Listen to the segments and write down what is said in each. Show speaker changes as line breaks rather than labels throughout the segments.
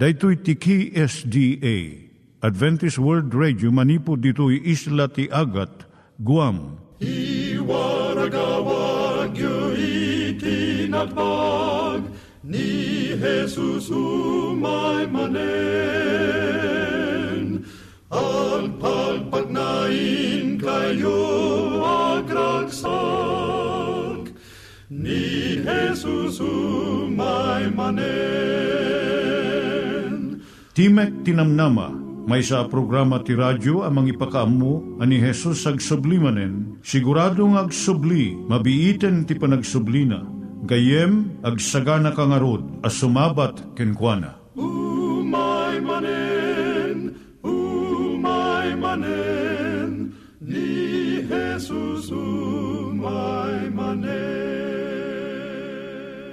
Daitui tiki SDA Adventist World Radio manipud ditui isla ti Agat Guam.
I waragawag yu ni Jesus umay manen al pagpagnain kayo agkansak ni Jesus umay manen
Timek Tinamnama, may sa programa ti radyo amang ipakaamu ani Jesus ag sublimanen, siguradong ag subli, mabiiten ti panagsublina, gayem ag sagana kangarod as sumabat kenkwana.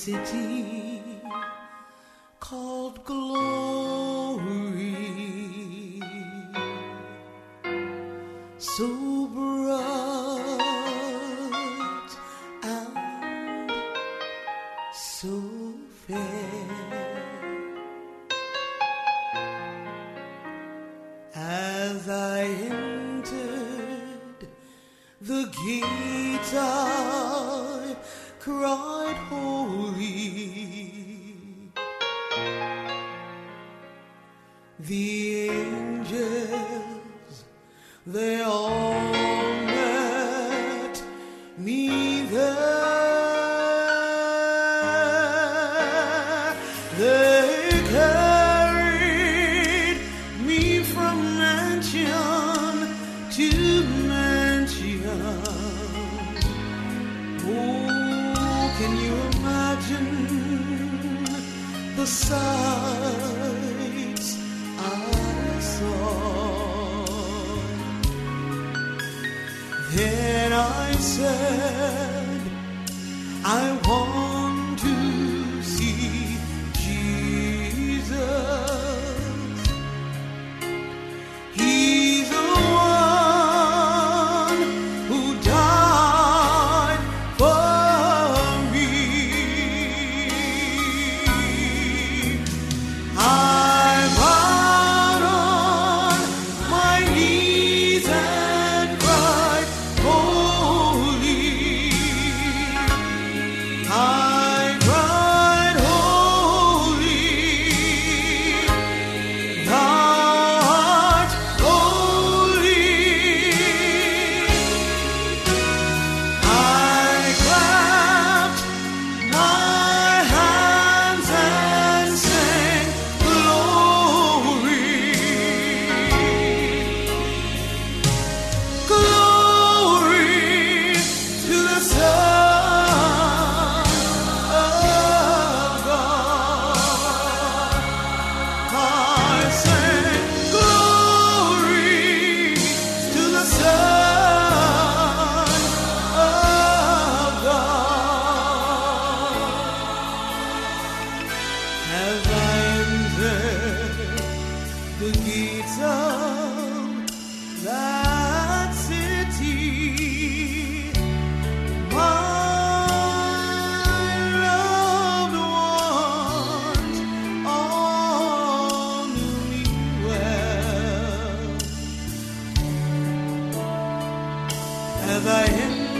City called glory, so bright and so fair. As I entered the gates, Then I said, I want to as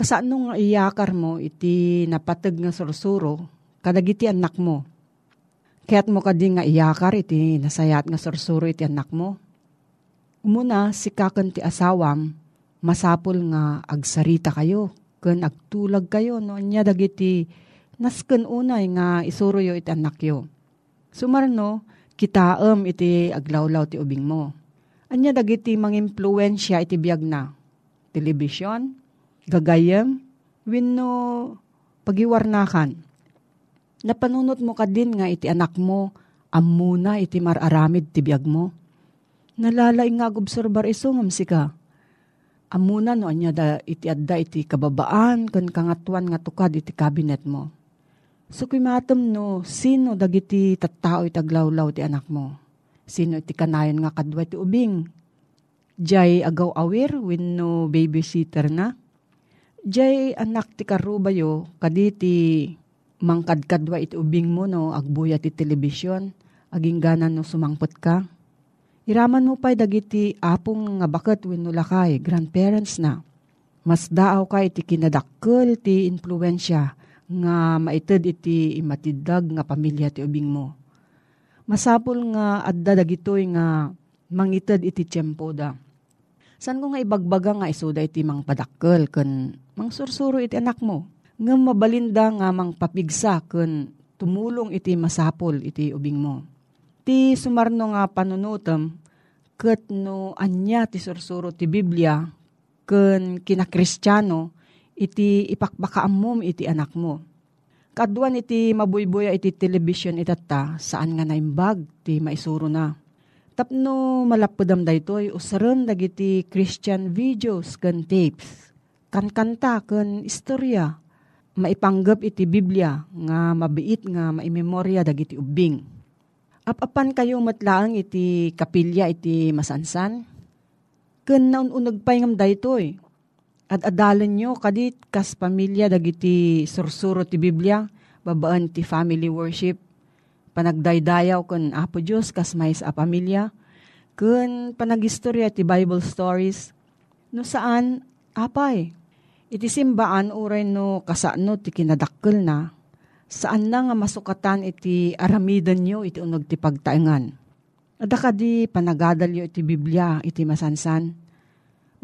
Kasano nga iyakar mo iti napatag nga sursuro kadagiti anak mo. Kaya't mo kadi nga iyakar iti nasayat nga sursuro iti anak mo. Umuna si kakan ti asawam masapul nga agsarita kayo ken agtulag kayo no anya dagiti nasken unay nga isuro yo iti anak yo. Sumarno, kitaem iti aglawlaw ti ubing mo. Anya dagiti mangimpluwensya iti biyag na. Telebisyon, gagayem, wenno pagiwarnakan. Napanunot mo ka din nga iti anak mo, amuna iti mararamid ti biyag mo. Nalalay nga obserbar iso ngamsi ka. Amuna no anya da iti adda iti kababaan kan kangatuan nga tukad iti kabinet mo. So kumatom no, sino dagiti tattao iti aglawlaw ti anak mo? Sino iti kanayon nga kadwa ti ubing? Jay agaw awir wenno babysitter na? Jay anak ti karubayo kaditi mangkadkadwa iti ubing mo no agbuya ti telebisyon aging ganan no sumangpot ka. Iraman mo pa'y dagiti apong nga bakat wenno lakay, grandparents na. Mas daaw ka iti kinadakkel ti influensya nga maited iti imatidag nga pamilya ti ubing mo. Masapul nga adda dagitoy nga mangited iti tiyempo da. San ko nga ibagbaga nga isuda iti mang padakkel ken mang sursuro iti anak mo. Nga mabalinda nga mang papigsa ken tumulong iti masapol iti ubing mo. Ti sumarno nga panunutem ket no anya ti sursuro ti Biblia ken kinakristyano iti ipakbakaam iti anak mo. Kaduan iti mabuybuya iti television itata saan nga naimbag ti maisuro na. Tapno malapudam daytoy usaram dagiti Christian videos ken tapes. Kankanta ken istorya maipanggap iti Biblia nga mabiit nga maimemorya dagiti ubing. Apapan kayo matlaang iti kapilya iti masansan? Ken naununag pa ngam daytoy. At adalan nyo kadit kas pamilya dagiti sursuro ti Biblia, babaan ti family worship, panagdaydayaw kun Apo Diyos kas may sa pamilya, kun panagistorya ti Bible stories, no saan apay. Iti simbaan uray no kasano ti kinadakkel na, saan na nga masukatan iti aramidan nyo iti unog ti pagtaengan. Adaka di panagadalyo iti Biblia iti masansan.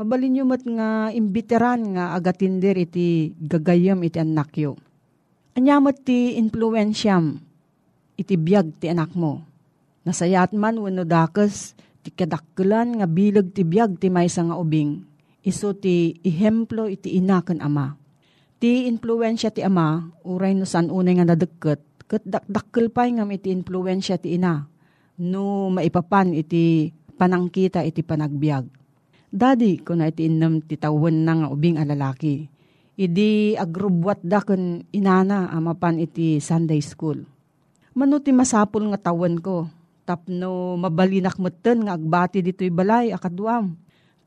Mabalin nyo mat nga imbiteran nga agatinder iti gagayam iti anak yo. Anyamot ti influensyam iti biyag ti anak mo. Nasayat man wano dakes ti kadakkelan nga bilag ti biyag ti maysa nga ubing. Iso ti ihemplo iti ina ken ama. Ti influensya ti ama, uray no san unay nga nadagket, ket dakdakkel pay ngam iti influensya ti ina. No maipapan iti panangkita iti panagbiag. Daddy, kung na iti inam ti tawen na nga ubing alalaki. Idi agrubwat da kun inana amapan iti Sunday school. Mano ti masapul nga tawen ko. Tapno mabalinak meten nga agbati dito'y balay akaduam.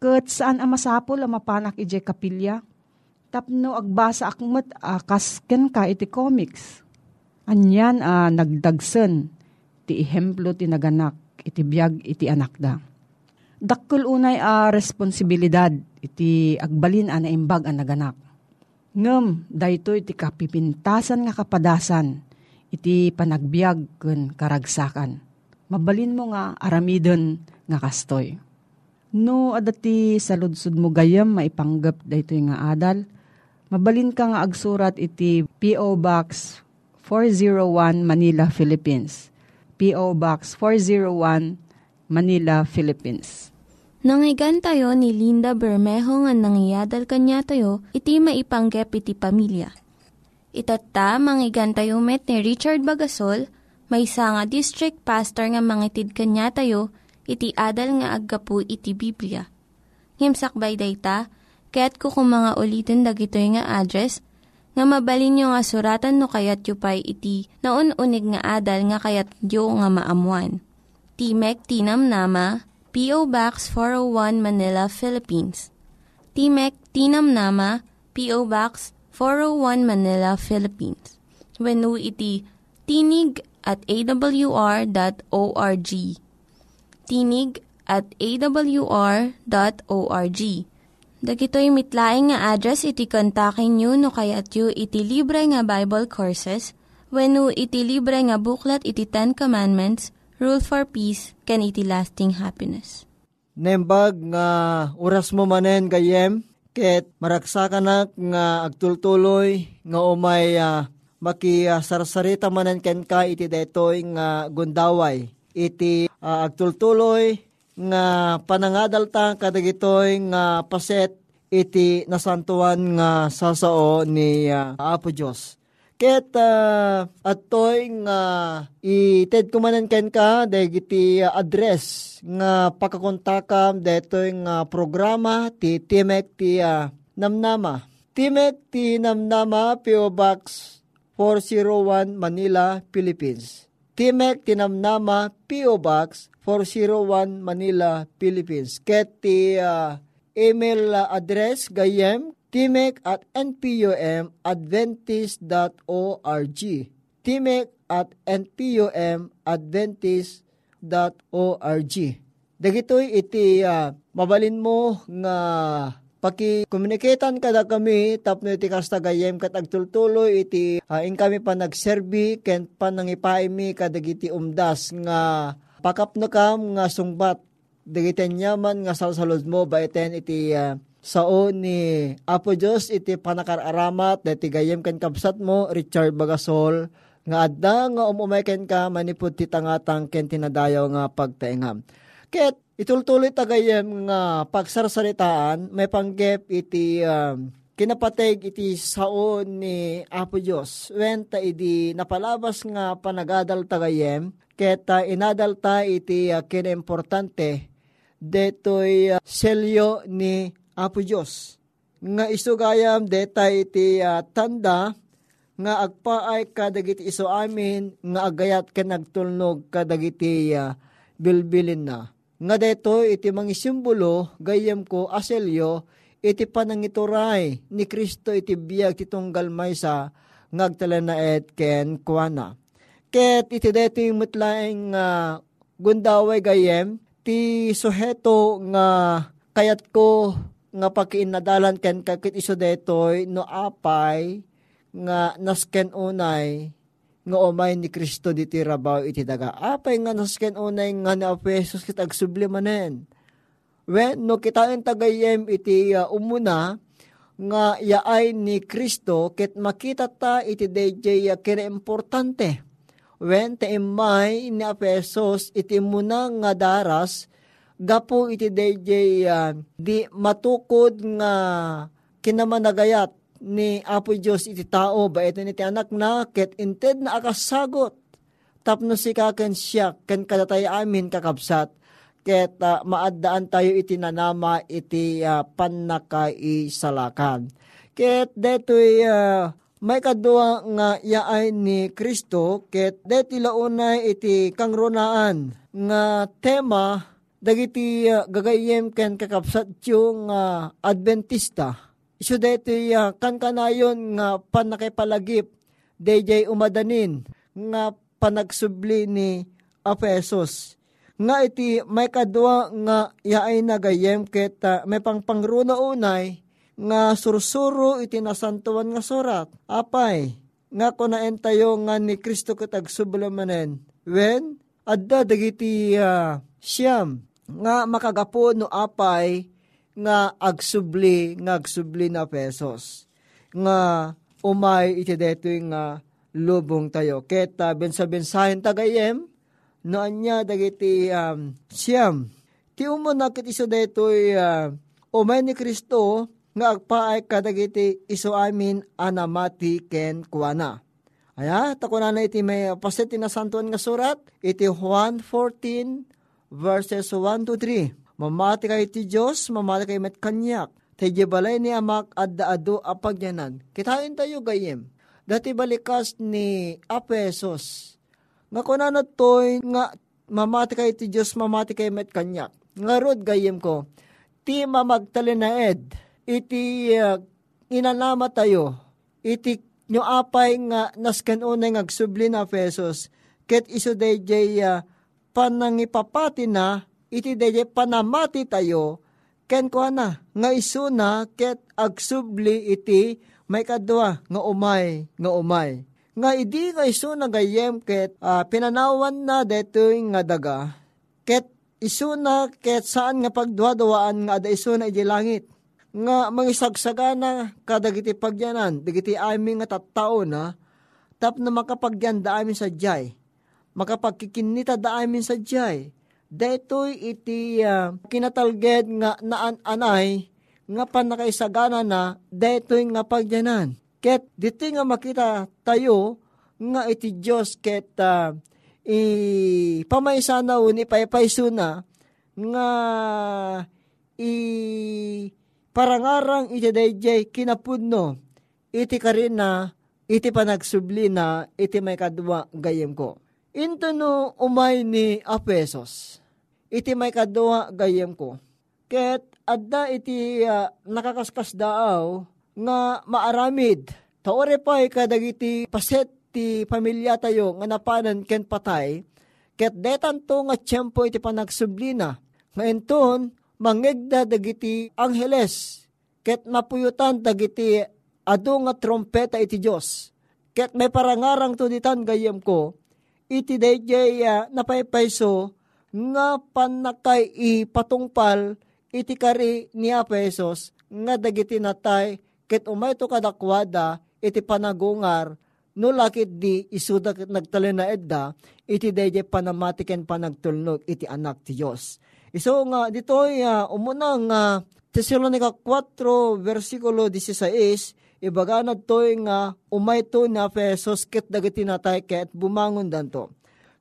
Ket saan ang masapul ang mapanak ije kapilya? Tapno agbasa akmet akas ken ka iti comics. Anyan a nagdagsen ti ihemplo ti naganak iti biyag iti anak da. Dakkel unay a responsibilidad iti agbalin a naimbag a naganak. Ngem, dayto iti kapipintasan nga kapadasan iti panagbiag ken karagsakan. Mabalin mo nga aramiden nga kastoy. No adati sa ludsud mo gayam maipanggap dayto nga adal, mabalin ka nga agsurat iti P.O. Box 401 Manila, Philippines. P.O. Box 401 Manila, Philippines.
Nangyigan tayo ni Linda Bermejo nga nangyadal kanya tayo, iti maipanggep iti pamilya. Itatta, manggigan tayo met ni Richard Bagasol, may nga district pastor nga mangitid kanya tayo, iti adal nga aggapu iti Biblia. Ngimsakbay dayta, kaya't kukumanga ulitin dagito nga address, nga mabalin nyo nga suratan no kayat yu pa'y iti na unig nga adal nga kayat yu nga maamuan. Timek Tinam Nama, P.O. Box 401 Manila, Philippines. Timek Tinam Nama, P.O. Box 401 Manila, Philippines. When iti tinig at awr.org. Tinig at awr.org. Dagitoy mitlaing nga address iti kontakin nyo no kayat yu iti libre nga Bible Courses when iti libre nga buklat iti Ten Commandments, Rule for Peace, can iti lasting happiness.
Nembag nga oras mo manen gayem, ket maraksakan nga agtultuloy nga umay uh, makisarsarita manen ken ka iti detoy nga gundaway. Iti uh, agtultuloy nga panangadalta kadagitoy nga paset iti nasantuan nga sasao ni uh, Apo Diyos. Ket uh, atoy nga ited kumanan ken ka dagiti uh, address nga pakakontakam detoy nga programa ti Timek ti uh, Namnama. Timek ti Namnama PO Box 401 Manila, Philippines. Timek ti Namnama PO Box 401 Manila, Philippines. Ket ti uh, email address gayem timek at npum.adventist.org timek at npumadventist.org. Dagitoy iti uh, mabalin mo nga paki-communicatean kada kami tapno iti kasta gayem kat agtultuloy iti uh, in kami pa nagserbi ken panangipaimi kadagiti umdas nga pakapno kam nga sungbat dagiti nyaman nga salsalod mo baiten iti uh, sao ni Apo Diyos iti panakaramat dati gayem ken kapsat mo Richard Bagasol nga adda nga umumay ken ka manipud ti tangatang ken tinadayaw nga pagtaengam. Ket itultuloy tagayem nga pagsarsaritaan may panggep iti um, kinapateg iti sao ni Apo Diyos. When ta idi napalabas nga panagadal tagayem ket uh, inadal ta iti uh, kinimportante detoy uh, selyo ni Apo Diyos. Nga isugayam deta iti uh, tanda nga agpaay kadagiti iso amin nga agayat ka nagtulnog kadagiti uh, bilbilin na nga deto iti mga simbolo gayem ko aselyo iti panangituray ni Kristo iti biyag ti tunggal maysa ngagtalanaet ken kuana. Ket iti deto yung mutlaing uh, gundaway gayem ti suheto nga kayat ko nga pakiinadalan ken kakit iso detoy no apay nga nasken unay nga umay ni Kristo diti rabaw iti daga. Apay nga nasken unay nga ni Apesos kit agsubli manen. When no kitain tagayem iti uh, umuna nga yaay ni Kristo ket makita ta iti DJ uh, kina importante. When te imay ni Apesos iti muna nga daras gapo iti DJ uh, di matukod nga kinamanagayat ni Apo Diyos iti tao ba ito ni anak na ket inted na akasagot. Tapno si kaken siya ken kadatay amin kakabsat. Ket uh, maaddaan tayo iti nanama iti uh, pannakaisalakan ket detoy uh, may kadua nga yaay ni Kristo ket deti launay iti kangrunaan nga tema dagiti uh, gagayem ken kakabsat yung uh, Adventista Isu deti uh, kan kanayon nga panakipalagip DJ umadanin nga panagsubli ni Apesos. Nga iti may kadwa nga yaay nagayem ket uh, may pangpangruna unay nga sursuro iti nasantuan nga surat. Apay, nga kunaen tayo nga ni Kristo ket agsubulamanen. When adda dagiti uh, siyam nga makagapo no apay nga agsubli nga agsubli na pesos. Nga umay iti detoy nga lubong tayo. Keta bensa-bensahin tagayem no anya dagiti um, siyam. Ti umo nakit iso detoy uh, umay ni Kristo nga agpaay kadagiti iso amin anamati ken kuana. Aya takuna na iti may paset na santuan nga surat iti Juan 14 verses 1 to 3 Mamati kay ti Diyos, mamati kay met kanyak. Tayo balay ni amak adda ado apagyanan. Kitain tayo gayem. Dati balikas ni Apesos. Nga kunanat to'y nga mamati kay ti Diyos, mamati kay met kanyak. Nga rod gayem ko, ti mamagtalinaed, iti uh, inanama tayo, iti nyo apay nga nasken unay ngagsubli na Apesos, ket iso day jay uh, panangipapati na iti dede panamati tayo, ken ko na, nga isuna ket agsubli iti may kadwa nga umay, nga umay. Nga idi nga isuna gayem ket uh, pinanawan na detoy nga daga, ket isuna ket saan nga pagduwa-duwaan nga ada isuna iti langit. Nga mangisagsagana kadagiti pagyanan, digiti amin nga tattao na, tap na makapagyan da amin sa jay. Makapagkikinita da amin sa jay detoy iti uh, kinatalged nga naan-anay nga panakaisagana na detoy nga pagyanan. Ket diti nga makita tayo nga iti Dios ket uh, i pamaysana ni paypayso na nga i parangarang iti dayjay kinapudno iti karina iti panagsubli na iti may kadwa gayem ko. Into no umay ni Apesos. Iti may kadwa gayem ko. Ket adda iti uh, nakakaskas daaw nga maaramid. Taore pa kadagiti paset ti pamilya tayo nga napanan ken patay, ket detan to nga tiyempo iti panagsublina. Nga enton, mangegda dagiti angheles, ket mapuyutan dagiti adu nga trompeta iti Dios. Ket may parangarang to ditan gayem ko, iti dayjay uh, napaypayso nga panakay ipatungpal iti kari ni Apesos nga dagiti natay ket umay to kadakwada iti panagungar no lakit di isuda ket nagtalin na edda iti dayjay panamatiken panagtulnog iti anak ti Dios. Iso nga ditoy uh, umuna nga Tesalonica 4 versikulo 16 ibaganad toy nga umay to na Apesos ket dagiti natay ket bumangon danto.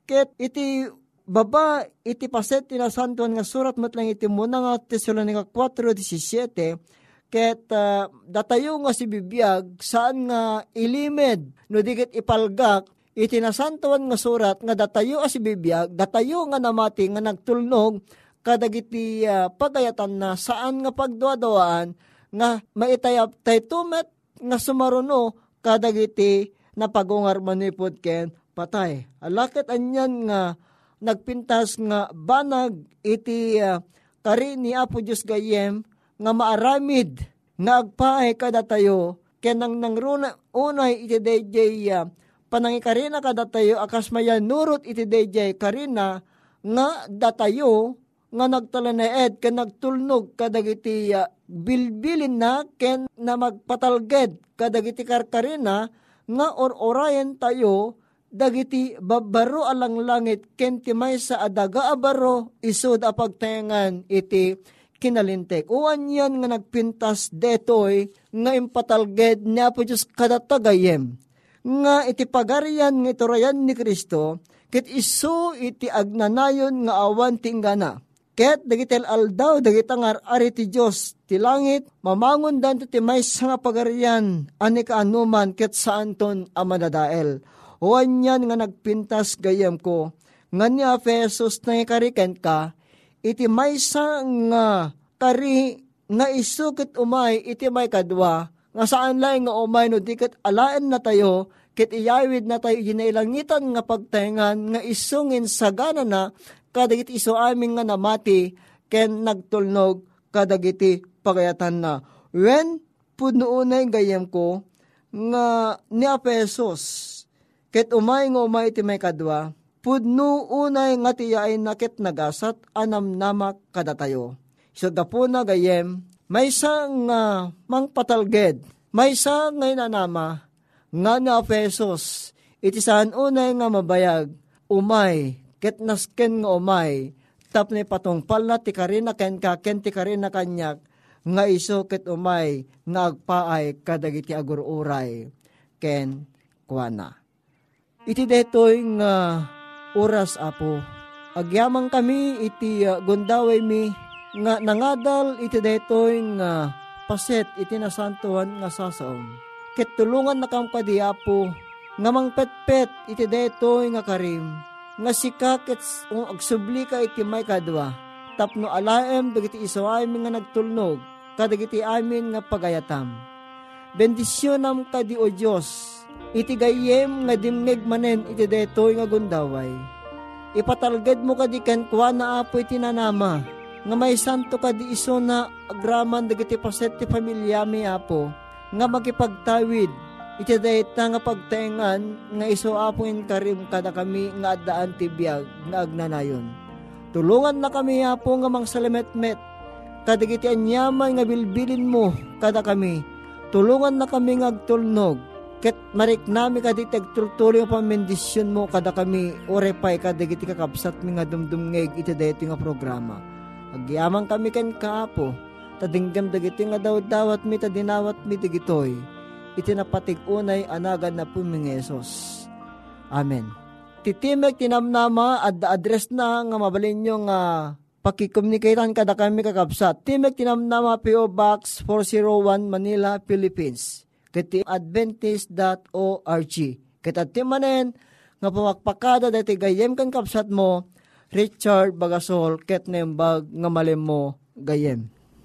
Ket iti baba iti paset tinasantuan nga surat matlang iti muna nga Tesalonica 4.17 ket uh, datayo nga si bibiyag saan nga ilimed no dikit ipalgak iti nasantuan nga surat nga datayo as si bibiyag datayo nga namati nga nagtulnog kadagiti uh, pagayatan na saan nga pagduadawaan nga maitayap tay tumet nga sumaruno kadagiti na pagungar manipod ken patay. Alakit anyan nga nagpintas nga banag iti uh, kari ni Apo Diyos gayem nga maaramid nga agpaay kada tayo kenang nangruna unay iti dayjay uh, panangi karina kada tayo akas maya nurot iti dayjay karina nga datayo nga nagtalaneed ken nagtulnog kadagiti uh, bilbilin na ken na magpatalged kadagiti karkarina nga or-orayan tayo dagiti babaro alang langit ken ti maysa adaga abaro isod a pagtayangan iti kinalintek. Uwan yan nga nagpintas detoy nga impatalged ni Apo Diyos kadatagayem. Nga iti pagarian nga iturayan ni Kristo ket iso iti agnanayon nga awan tinggana. Ket dagitel aldaw dagitangar ari ti Dios ti langit mamangon danto ti maysa nga pagarian. Ani kaanuman ket saanton a madadael Huwan yan nga nagpintas gayam ko, nga ni Efesos na ikariken ka, iti maysa nga kari nga isukit umay iti may kadwa, nga saan lang nga umay no dikat alaan na tayo, kit iyawid na tayo ginailangitan nga pagtaingan nga isungin sa gana na kadagiti iso aming nga namati ken nagtulnog kadagiti pagayatan na. When punuunay gayam ko nga ni Apesos Ket umay nga umay ti may kadwa, pudno unay nga tiyain na ket nagasat anam namak kadatayo. So gapo na gayem, may sang nga uh, mang patalged, may sang nga inanama, nga na pesos, iti saan unay nga mabayag, umay, ket nasken nga umay, tap ni patungpal na ti karina ken ka ken ti karina kanyak, nga iso ket umay, nga agpaay kadagiti agururay, ken kuana. Iti detoy nga oras apo. Agyamang kami iti uh, gundaway mi nga nangadal iti detoy nga paset iti nasantuan nga sasaom. Ket tulungan na kam kadi apo nga mangpetpet iti detoy nga karim nga sikaket um, agsubli ka iti may kadwa tapno alaem dagiti isaway mi nga nagtulnog kadagiti amin nga pagayatam. Bendisyonam kadi o Diyos iti gayem nga dimneg manen iti detoy nga gundaway. Ipatalgad mo kadi ken kwa na apo iti nanama, nga may santo kadi iso na agraman dagiti paset ti pamilya mi apo, nga magipagtawid iti dayta nga pagtaengan nga iso apo in karim kada kami nga addaan ti biyag nga agnanayon. Tulungan na kami apo nga mang salametmet, kadagiti anyaman nga bilbilin mo kada kami, tulungan na kami nga agtulnog, Ket marik nami ka ditag tultuloy ang pamendisyon mo kada kami orepay kada giti kakabsat mi nga dumdumngeg iti dayto nga programa. Agyaman kami ken kaapo, tadinggam dagiti nga daw dawat mi tadinawat mi digitoy. Iti napatig unay anagan na pumingesos. Amen. Titimek tinamnama at address na nga mabalin nyo nga pakikomunikatean kada kami kakabsat. Timek tinamnama PO Box 401 Manila, Philippines kiti adventist.org. Kita timanen, nga pamakpakada dati gayem kan kapsat mo, Richard Bagasol, ket nembag nga malim mo gayem.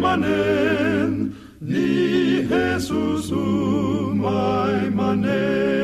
manen, ni Jesus umay manen.